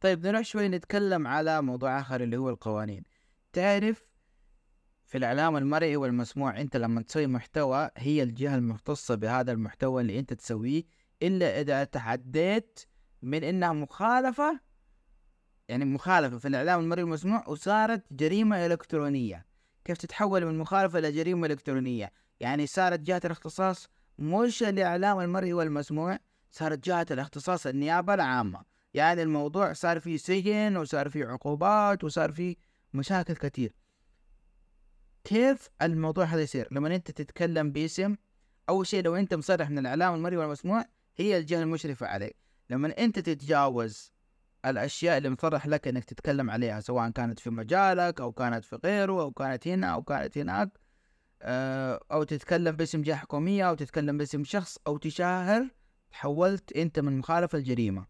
طيب نروح شوي نتكلم على موضوع آخر اللي هو القوانين. تعرف في الإعلام المرئي والمسموع أنت لما تسوي محتوى هي الجهة المختصة بهذا المحتوى اللي أنت تسويه إلا إذا تعديت من إنها مخالفة يعني مخالفة في الإعلام المرئي والمسموع وصارت جريمة إلكترونية. كيف تتحول من مخالفة إلى جريمة إلكترونية؟ يعني صارت جهة الاختصاص مش الإعلام المرئي والمسموع صارت جهة الاختصاص النيابة العامة. يعني الموضوع صار فيه سجن وصار فيه عقوبات وصار فيه مشاكل كتير. كيف الموضوع هذا يصير؟ لما أنت تتكلم باسم أول شيء لو أنت مصرح من الإعلام المرئي والمسموع هي الجهة المشرفة عليك. لما أنت تتجاوز الأشياء اللي مصرح لك إنك تتكلم عليها سواء كانت في مجالك أو كانت في غيره أو كانت هنا أو كانت هناك آه، أو تتكلم باسم جهة حكومية أو تتكلم باسم شخص أو تشاهر تحولت أنت من مخالفه الجريمة.